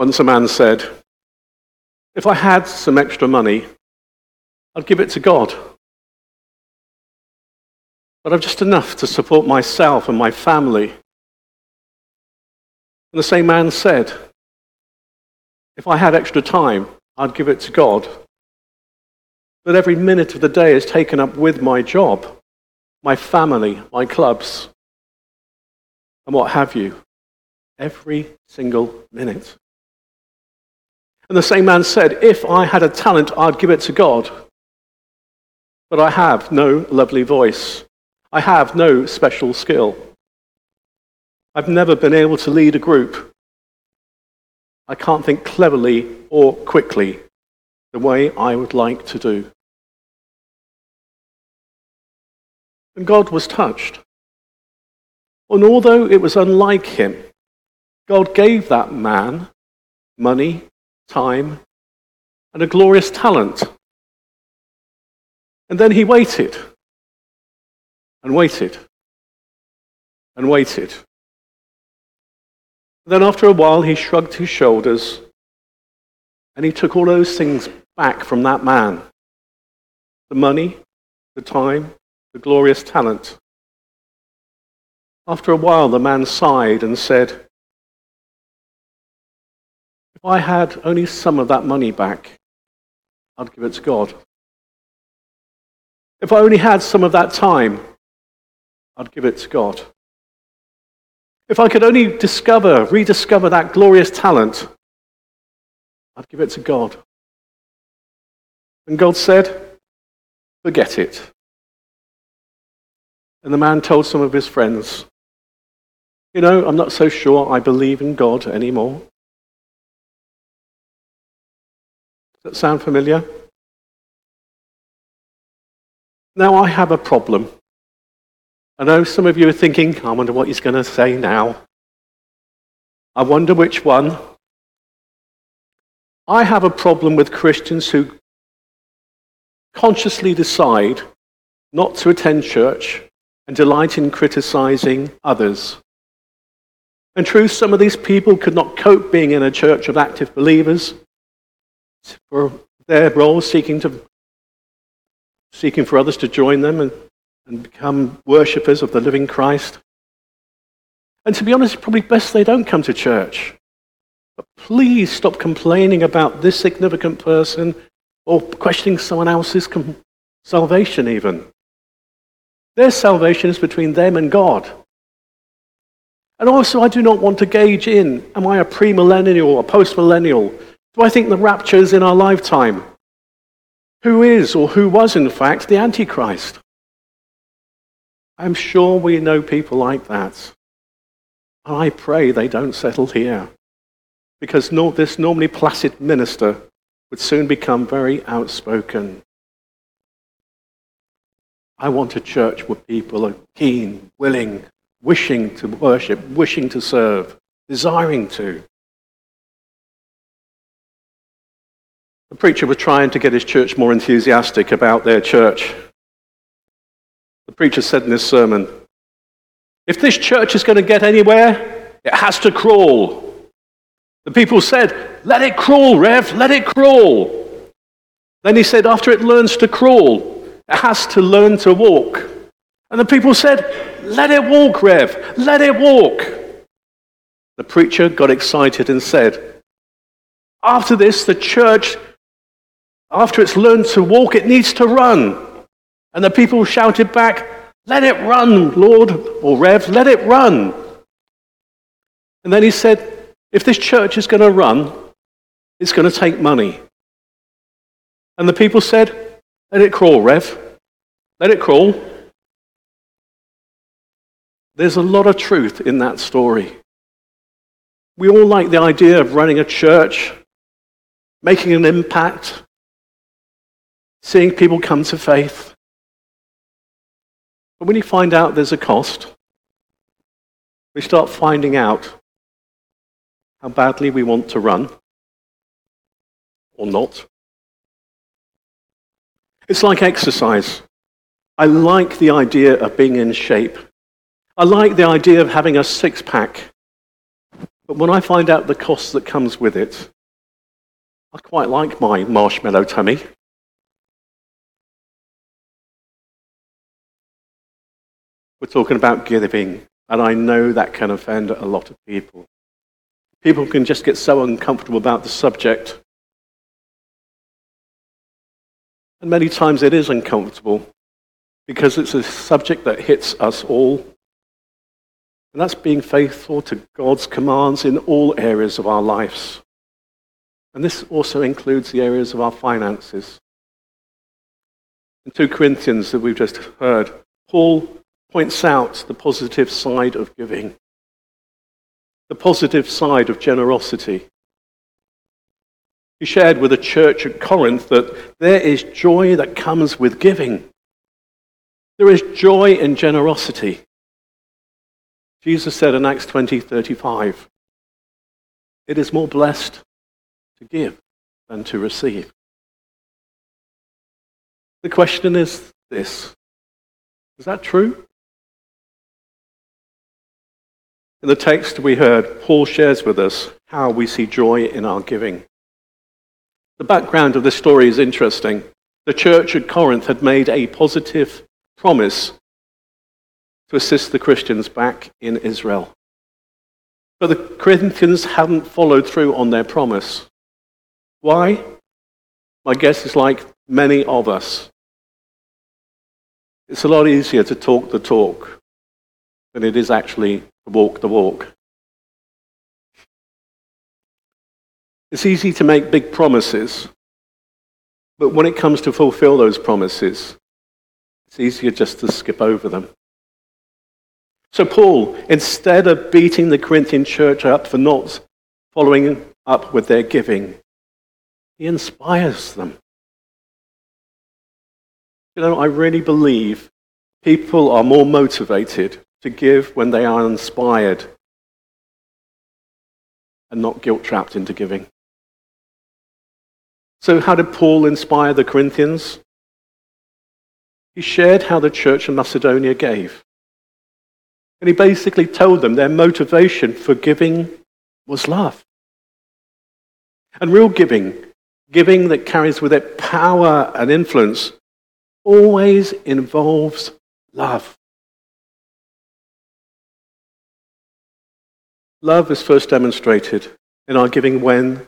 Once a man said, If I had some extra money, I'd give it to God. But I've just enough to support myself and my family. And the same man said, If I had extra time, I'd give it to God. But every minute of the day is taken up with my job, my family, my clubs, and what have you. Every single minute. And the same man said, If I had a talent, I'd give it to God. But I have no lovely voice. I have no special skill. I've never been able to lead a group. I can't think cleverly or quickly the way I would like to do. And God was touched. And although it was unlike him, God gave that man money, time, and a glorious talent. And then he waited and waited and waited. Then, after a while, he shrugged his shoulders and he took all those things back from that man the money, the time, the glorious talent. After a while, the man sighed and said, if I had only some of that money back, I'd give it to God. If I only had some of that time, I'd give it to God. If I could only discover, rediscover that glorious talent, I'd give it to God. And God said, Forget it. And the man told some of his friends, You know, I'm not so sure I believe in God anymore. That sound familiar? Now I have a problem. I know some of you are thinking, I wonder what he's going to say now. I wonder which one. I have a problem with Christians who consciously decide not to attend church and delight in criticizing others. In truth, some of these people could not cope being in a church of active believers for their role, seeking, to, seeking for others to join them and, and become worshippers of the living Christ. And to be honest, it's probably best they don't come to church. But please stop complaining about this significant person or questioning someone else's com- salvation, even. Their salvation is between them and God. And also, I do not want to gauge in am I a premillennial or a postmillennial? Do I think the rapture is in our lifetime? Who is, or who was, in fact, the Antichrist? I'm sure we know people like that. And I pray they don't settle here. Because this normally placid minister would soon become very outspoken. I want a church where people are keen, willing, wishing to worship, wishing to serve, desiring to. The preacher was trying to get his church more enthusiastic about their church. The preacher said in his sermon, If this church is going to get anywhere, it has to crawl. The people said, Let it crawl, Rev, let it crawl. Then he said, After it learns to crawl, it has to learn to walk. And the people said, Let it walk, Rev, let it walk. The preacher got excited and said, After this, the church after it's learned to walk, it needs to run. And the people shouted back, Let it run, Lord, or Rev, let it run. And then he said, If this church is going to run, it's going to take money. And the people said, Let it crawl, Rev. Let it crawl. There's a lot of truth in that story. We all like the idea of running a church, making an impact, seeing people come to faith. But when you find out there's a cost, we start finding out how badly we want to run or not. It's like exercise. I like the idea of being in shape. I like the idea of having a six pack. But when I find out the cost that comes with it, I quite like my marshmallow tummy. We're talking about giving, and I know that can offend a lot of people. People can just get so uncomfortable about the subject. And many times it is uncomfortable because it's a subject that hits us all. And that's being faithful to God's commands in all areas of our lives. And this also includes the areas of our finances. In 2 Corinthians that we've just heard, Paul points out the positive side of giving, the positive side of generosity. He shared with the church at Corinth that there is joy that comes with giving. There is joy in generosity. Jesus said in Acts 20 35, It is more blessed to give than to receive. The question is this Is that true? In the text we heard, Paul shares with us how we see joy in our giving. The background of this story is interesting. The church at Corinth had made a positive promise to assist the Christians back in Israel. But the Corinthians hadn't followed through on their promise. Why? My guess is like many of us. It's a lot easier to talk the talk than it is actually to walk the walk. It's easy to make big promises, but when it comes to fulfill those promises, it's easier just to skip over them. So, Paul, instead of beating the Corinthian church up for not following up with their giving, he inspires them. You know, I really believe people are more motivated to give when they are inspired and not guilt trapped into giving. So, how did Paul inspire the Corinthians? He shared how the church in Macedonia gave. And he basically told them their motivation for giving was love. And real giving, giving that carries with it power and influence, always involves love. Love is first demonstrated in our giving when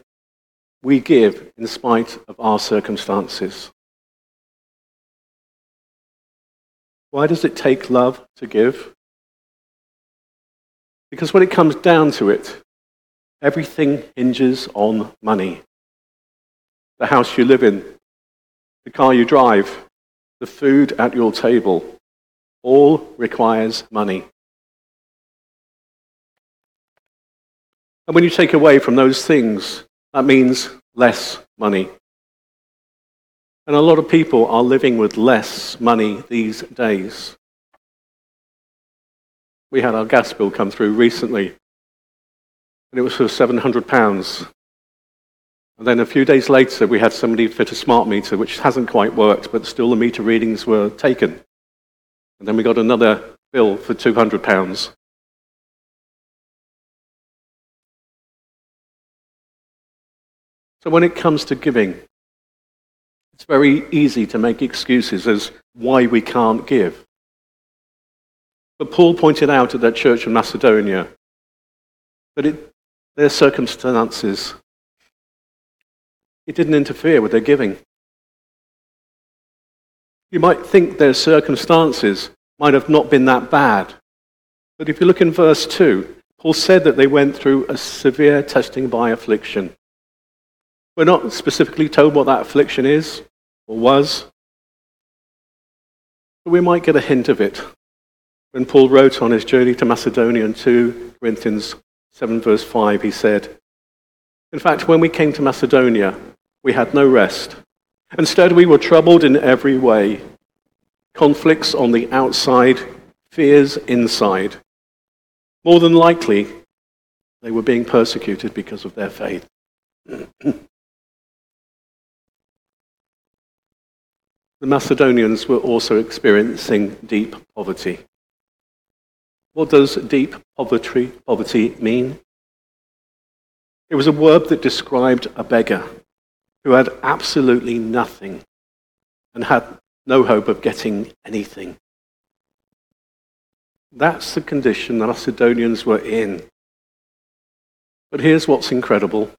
we give in spite of our circumstances. Why does it take love to give? Because when it comes down to it, everything hinges on money. The house you live in, the car you drive, the food at your table, all requires money. And when you take away from those things, that means less money. And a lot of people are living with less money these days. We had our gas bill come through recently, and it was for £700. And then a few days later, we had somebody fit a smart meter, which hasn't quite worked, but still the meter readings were taken. And then we got another bill for £200. So when it comes to giving, it's very easy to make excuses as why we can't give. But Paul pointed out at that church in Macedonia that it, their circumstances, it didn't interfere with their giving. You might think their circumstances might have not been that bad. But if you look in verse 2, Paul said that they went through a severe testing by affliction. We're not specifically told what that affliction is or was, but we might get a hint of it when Paul wrote on his journey to Macedonia in 2 Corinthians 7, verse 5. He said, In fact, when we came to Macedonia, we had no rest. Instead, we were troubled in every way conflicts on the outside, fears inside. More than likely, they were being persecuted because of their faith. The Macedonians were also experiencing deep poverty. What does deep poverty, poverty mean? It was a word that described a beggar who had absolutely nothing and had no hope of getting anything. That's the condition the Macedonians were in. But here's what's incredible.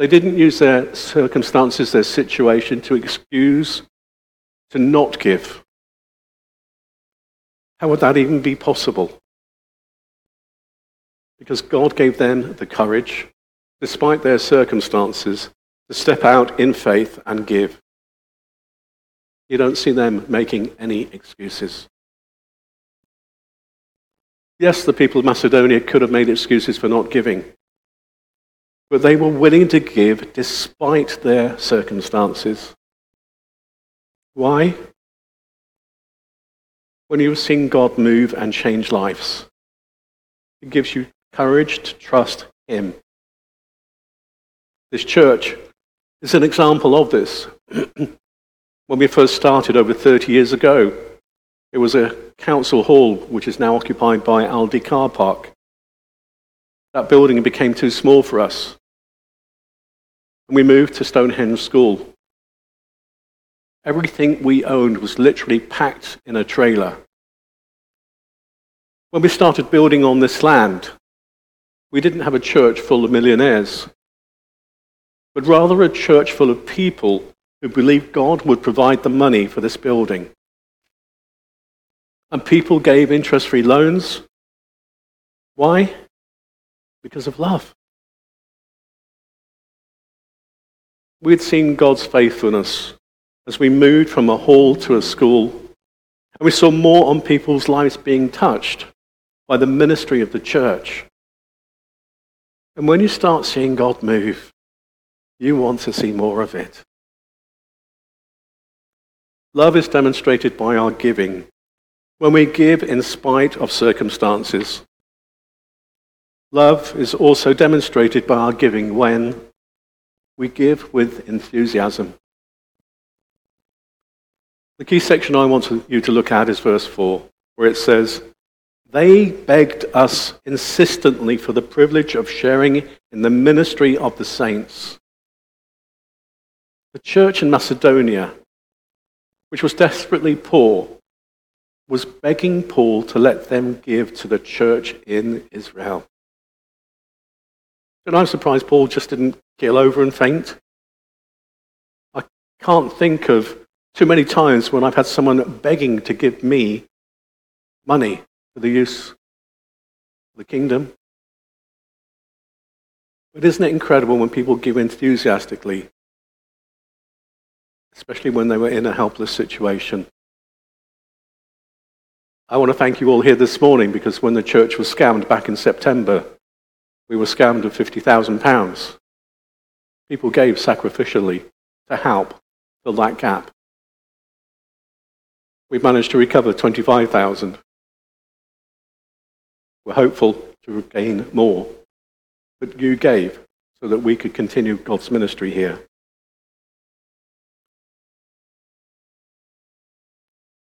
They didn't use their circumstances, their situation, to excuse to not give. How would that even be possible? Because God gave them the courage, despite their circumstances, to step out in faith and give. You don't see them making any excuses. Yes, the people of Macedonia could have made excuses for not giving, but they were willing to give despite their circumstances. Why? When you've seen God move and change lives, it gives you courage to trust Him. This church is an example of this. when we first started over 30 years ago, it was a council hall which is now occupied by Aldi Car Park. That building became too small for us. And we moved to Stonehenge School. Everything we owned was literally packed in a trailer. When we started building on this land, we didn't have a church full of millionaires, but rather a church full of people who believed God would provide the money for this building. And people gave interest free loans. Why? Because of love. We'd seen God's faithfulness as we moved from a hall to a school, and we saw more on people's lives being touched by the ministry of the church. And when you start seeing God move, you want to see more of it. Love is demonstrated by our giving when we give in spite of circumstances. Love is also demonstrated by our giving when we give with enthusiasm. The key section I want you to look at is verse 4, where it says, They begged us insistently for the privilege of sharing in the ministry of the saints. The church in Macedonia, which was desperately poor, was begging Paul to let them give to the church in Israel. And I'm surprised Paul just didn't keel over and faint. I can't think of too many times when I've had someone begging to give me money for the use of the kingdom. But isn't it incredible when people give enthusiastically, especially when they were in a helpless situation? I want to thank you all here this morning because when the church was scammed back in September, we were scammed of £50,000. People gave sacrificially to help fill that gap. We've managed to recover 25,000. We're hopeful to gain more. But you gave so that we could continue God's ministry here.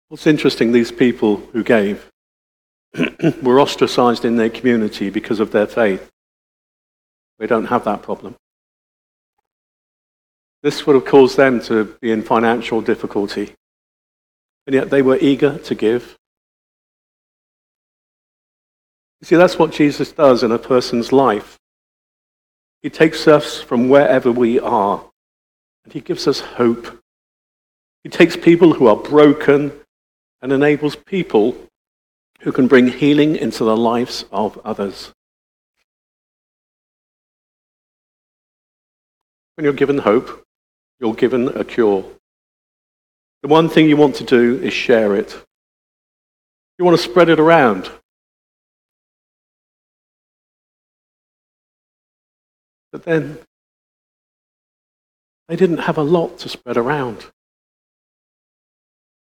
What's interesting, these people who gave were ostracized in their community because of their faith. We don't have that problem. This would have caused them to be in financial difficulty. And yet they were eager to give. You see, that's what Jesus does in a person's life. He takes us from wherever we are and he gives us hope. He takes people who are broken and enables people who can bring healing into the lives of others. When you're given hope, you're given a cure. The one thing you want to do is share it. You want to spread it around. But then they didn't have a lot to spread around.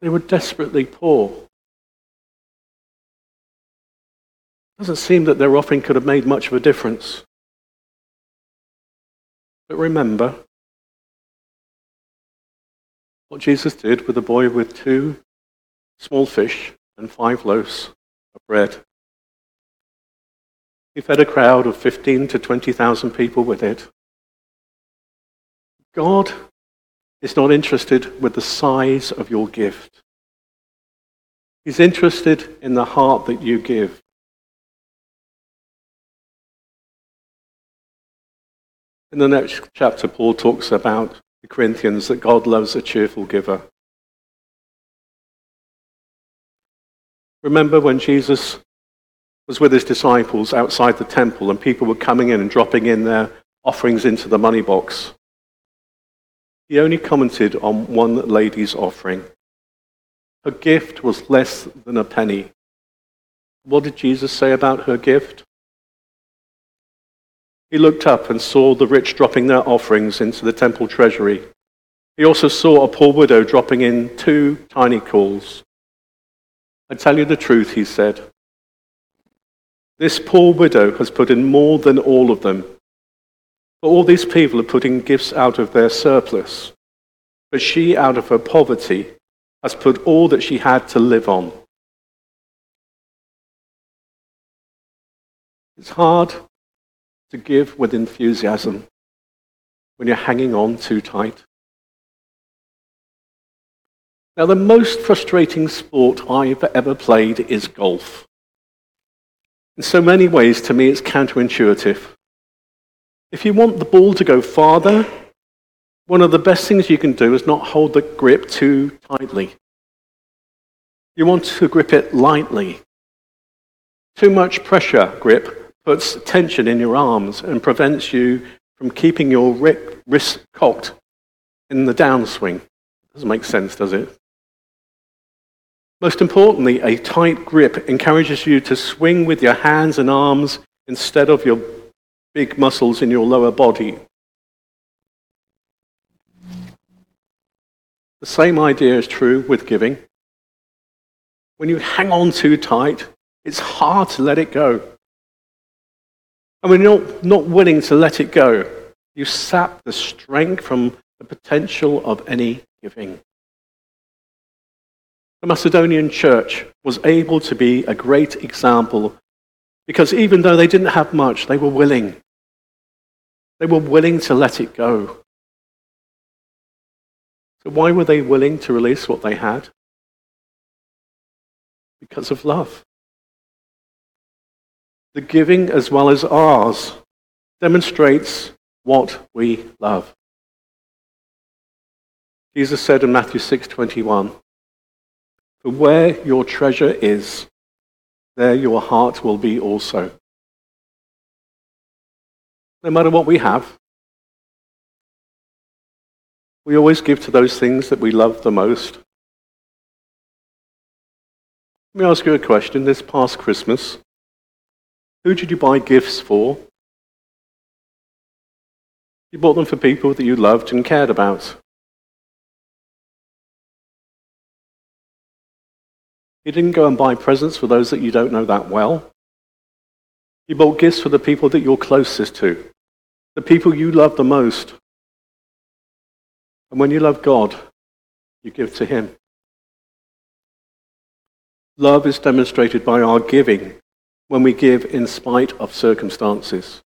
They were desperately poor. It doesn't seem that their offering could have made much of a difference. But remember what Jesus did with the boy with two small fish and five loaves of bread. He fed a crowd of 15 to 20,000 people with it. God is not interested with the size of your gift. He's interested in the heart that you give. In the next chapter, Paul talks about the Corinthians that God loves a cheerful giver. Remember when Jesus was with his disciples outside the temple and people were coming in and dropping in their offerings into the money box? He only commented on one lady's offering. Her gift was less than a penny. What did Jesus say about her gift? He looked up and saw the rich dropping their offerings into the temple treasury. He also saw a poor widow dropping in two tiny coals. I tell you the truth, he said. This poor widow has put in more than all of them. For all these people are putting gifts out of their surplus. But she, out of her poverty, has put all that she had to live on. It's hard to give with enthusiasm when you're hanging on too tight. Now, the most frustrating sport I've ever played is golf. In so many ways, to me, it's counterintuitive. If you want the ball to go farther, one of the best things you can do is not hold the grip too tightly. You want to grip it lightly. Too much pressure grip puts tension in your arms and prevents you from keeping your wrist cocked in the downswing. Doesn't make sense, does it? Most importantly, a tight grip encourages you to swing with your hands and arms instead of your big muscles in your lower body. The same idea is true with giving. When you hang on too tight, it's hard to let it go. And when you're not, not willing to let it go, you sap the strength from the potential of any giving. The Macedonian church was able to be a great example because even though they didn't have much, they were willing. They were willing to let it go. So, why were they willing to release what they had? Because of love. The giving, as well as ours, demonstrates what we love. Jesus said in Matthew 6:21, for where your treasure is, there your heart will be also. No matter what we have, we always give to those things that we love the most. Let me ask you a question. This past Christmas, who did you buy gifts for? You bought them for people that you loved and cared about. You didn't go and buy presents for those that you don't know that well. You bought gifts for the people that you're closest to, the people you love the most. And when you love God, you give to Him. Love is demonstrated by our giving when we give in spite of circumstances.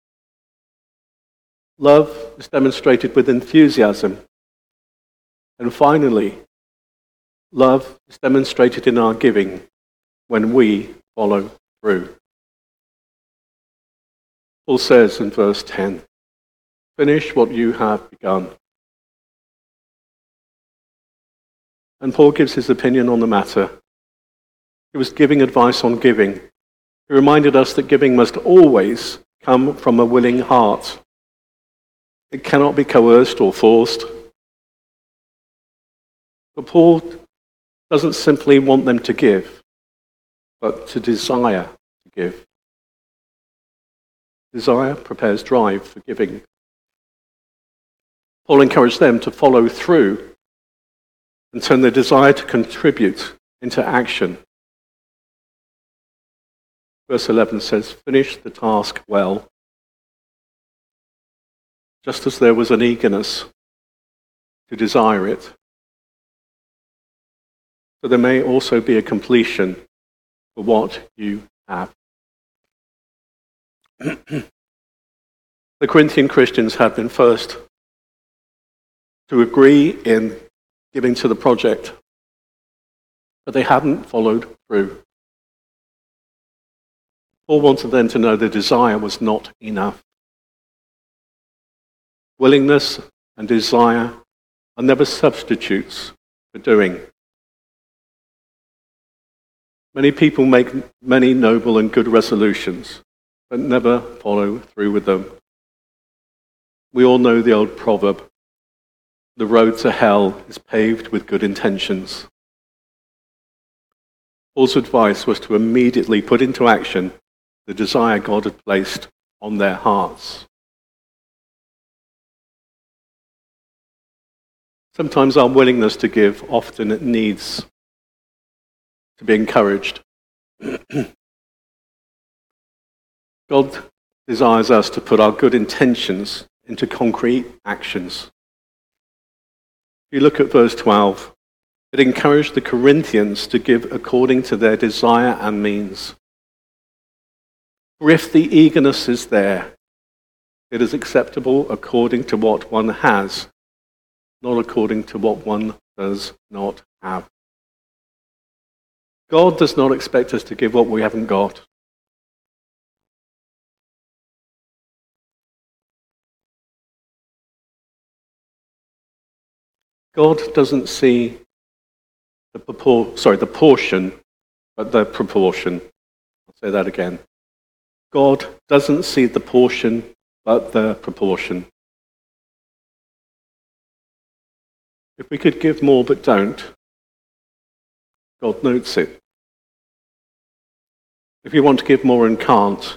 Love is demonstrated with enthusiasm. And finally, Love is demonstrated in our giving when we follow through. Paul says in verse 10 Finish what you have begun. And Paul gives his opinion on the matter. He was giving advice on giving. He reminded us that giving must always come from a willing heart. It cannot be coerced or forced. But Paul doesn't simply want them to give, but to desire to give. Desire prepares drive for giving. Paul encouraged them to follow through and turn their desire to contribute into action. Verse 11 says, Finish the task well. Just as there was an eagerness to desire it, so there may also be a completion for what you have. the Corinthian Christians had been first to agree in giving to the project, but they hadn't followed through. Paul wanted them to know the desire was not enough. Willingness and desire are never substitutes for doing. Many people make many noble and good resolutions, but never follow through with them. We all know the old proverb the road to hell is paved with good intentions. Paul's advice was to immediately put into action the desire God had placed on their hearts. Sometimes our willingness to give often needs to be encouraged. God desires us to put our good intentions into concrete actions. If you look at verse 12, it encouraged the Corinthians to give according to their desire and means. For if the eagerness is there, it is acceptable according to what one has, not according to what one does not have. God does not expect us to give what we haven't got. God doesn't see the, propor- sorry, the portion, but the proportion. I'll say that again. God doesn't see the portion, but the proportion. If we could give more but don't, God notes it. If you want to give more and can't,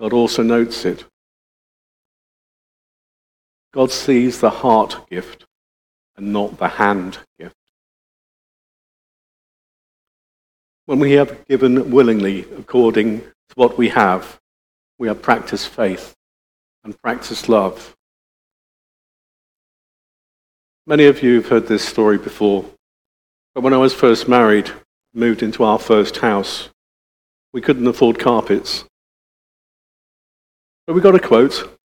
God also notes it. God sees the heart gift and not the hand gift. When we have given willingly according to what we have, we have practiced faith and practiced love. Many of you have heard this story before. But when I was first married, moved into our first house, we couldn't afford carpets. But we got a quote.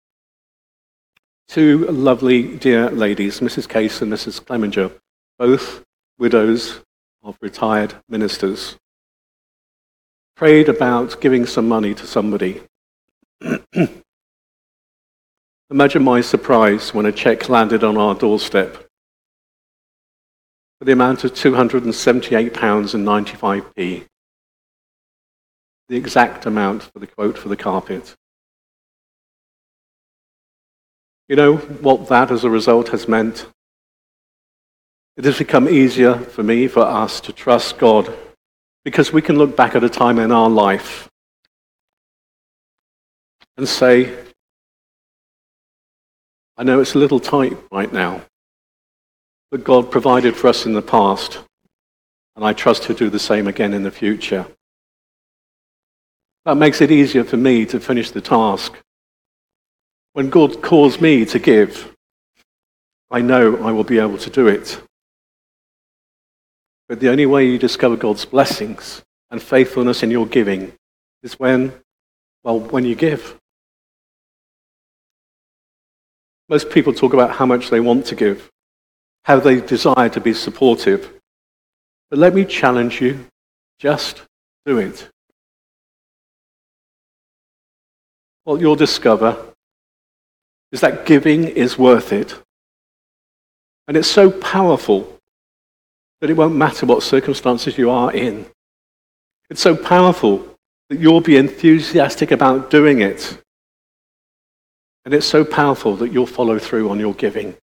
Two lovely, dear ladies, Mrs. Case and Mrs. Clemenger, both widows of retired ministers, prayed about giving some money to somebody. Imagine my surprise when a check landed on our doorstep for the amount of £278.95p, the exact amount for the quote for the carpet. You know what that as a result has meant? It has become easier for me, for us, to trust God because we can look back at a time in our life and say, I know it's a little tight right now, but God provided for us in the past, and I trust He'll do the same again in the future. That makes it easier for me to finish the task. When God calls me to give, I know I will be able to do it. But the only way you discover God's blessings and faithfulness in your giving is when, well, when you give. Most people talk about how much they want to give how they desire to be supportive. But let me challenge you just do it. What you'll discover is that giving is worth it. And it's so powerful that it won't matter what circumstances you are in. It's so powerful that you'll be enthusiastic about doing it. And it's so powerful that you'll follow through on your giving.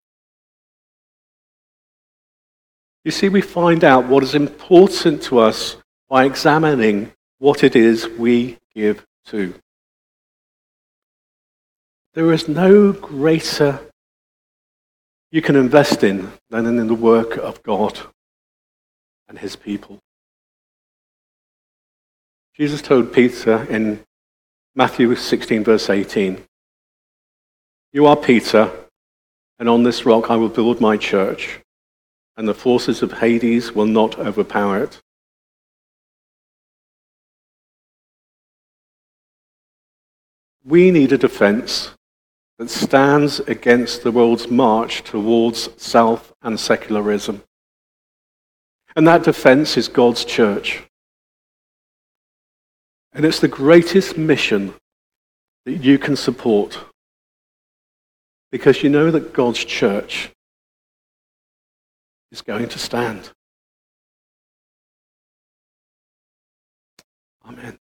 You see, we find out what is important to us by examining what it is we give to. There is no greater you can invest in than in the work of God and his people. Jesus told Peter in Matthew 16, verse 18, You are Peter, and on this rock I will build my church and the forces of Hades will not overpower it. we need a defense that stands against the world's march towards self and secularism. And that defense is God's church. And it's the greatest mission that you can support because you know that God's church is going to stand. Amen.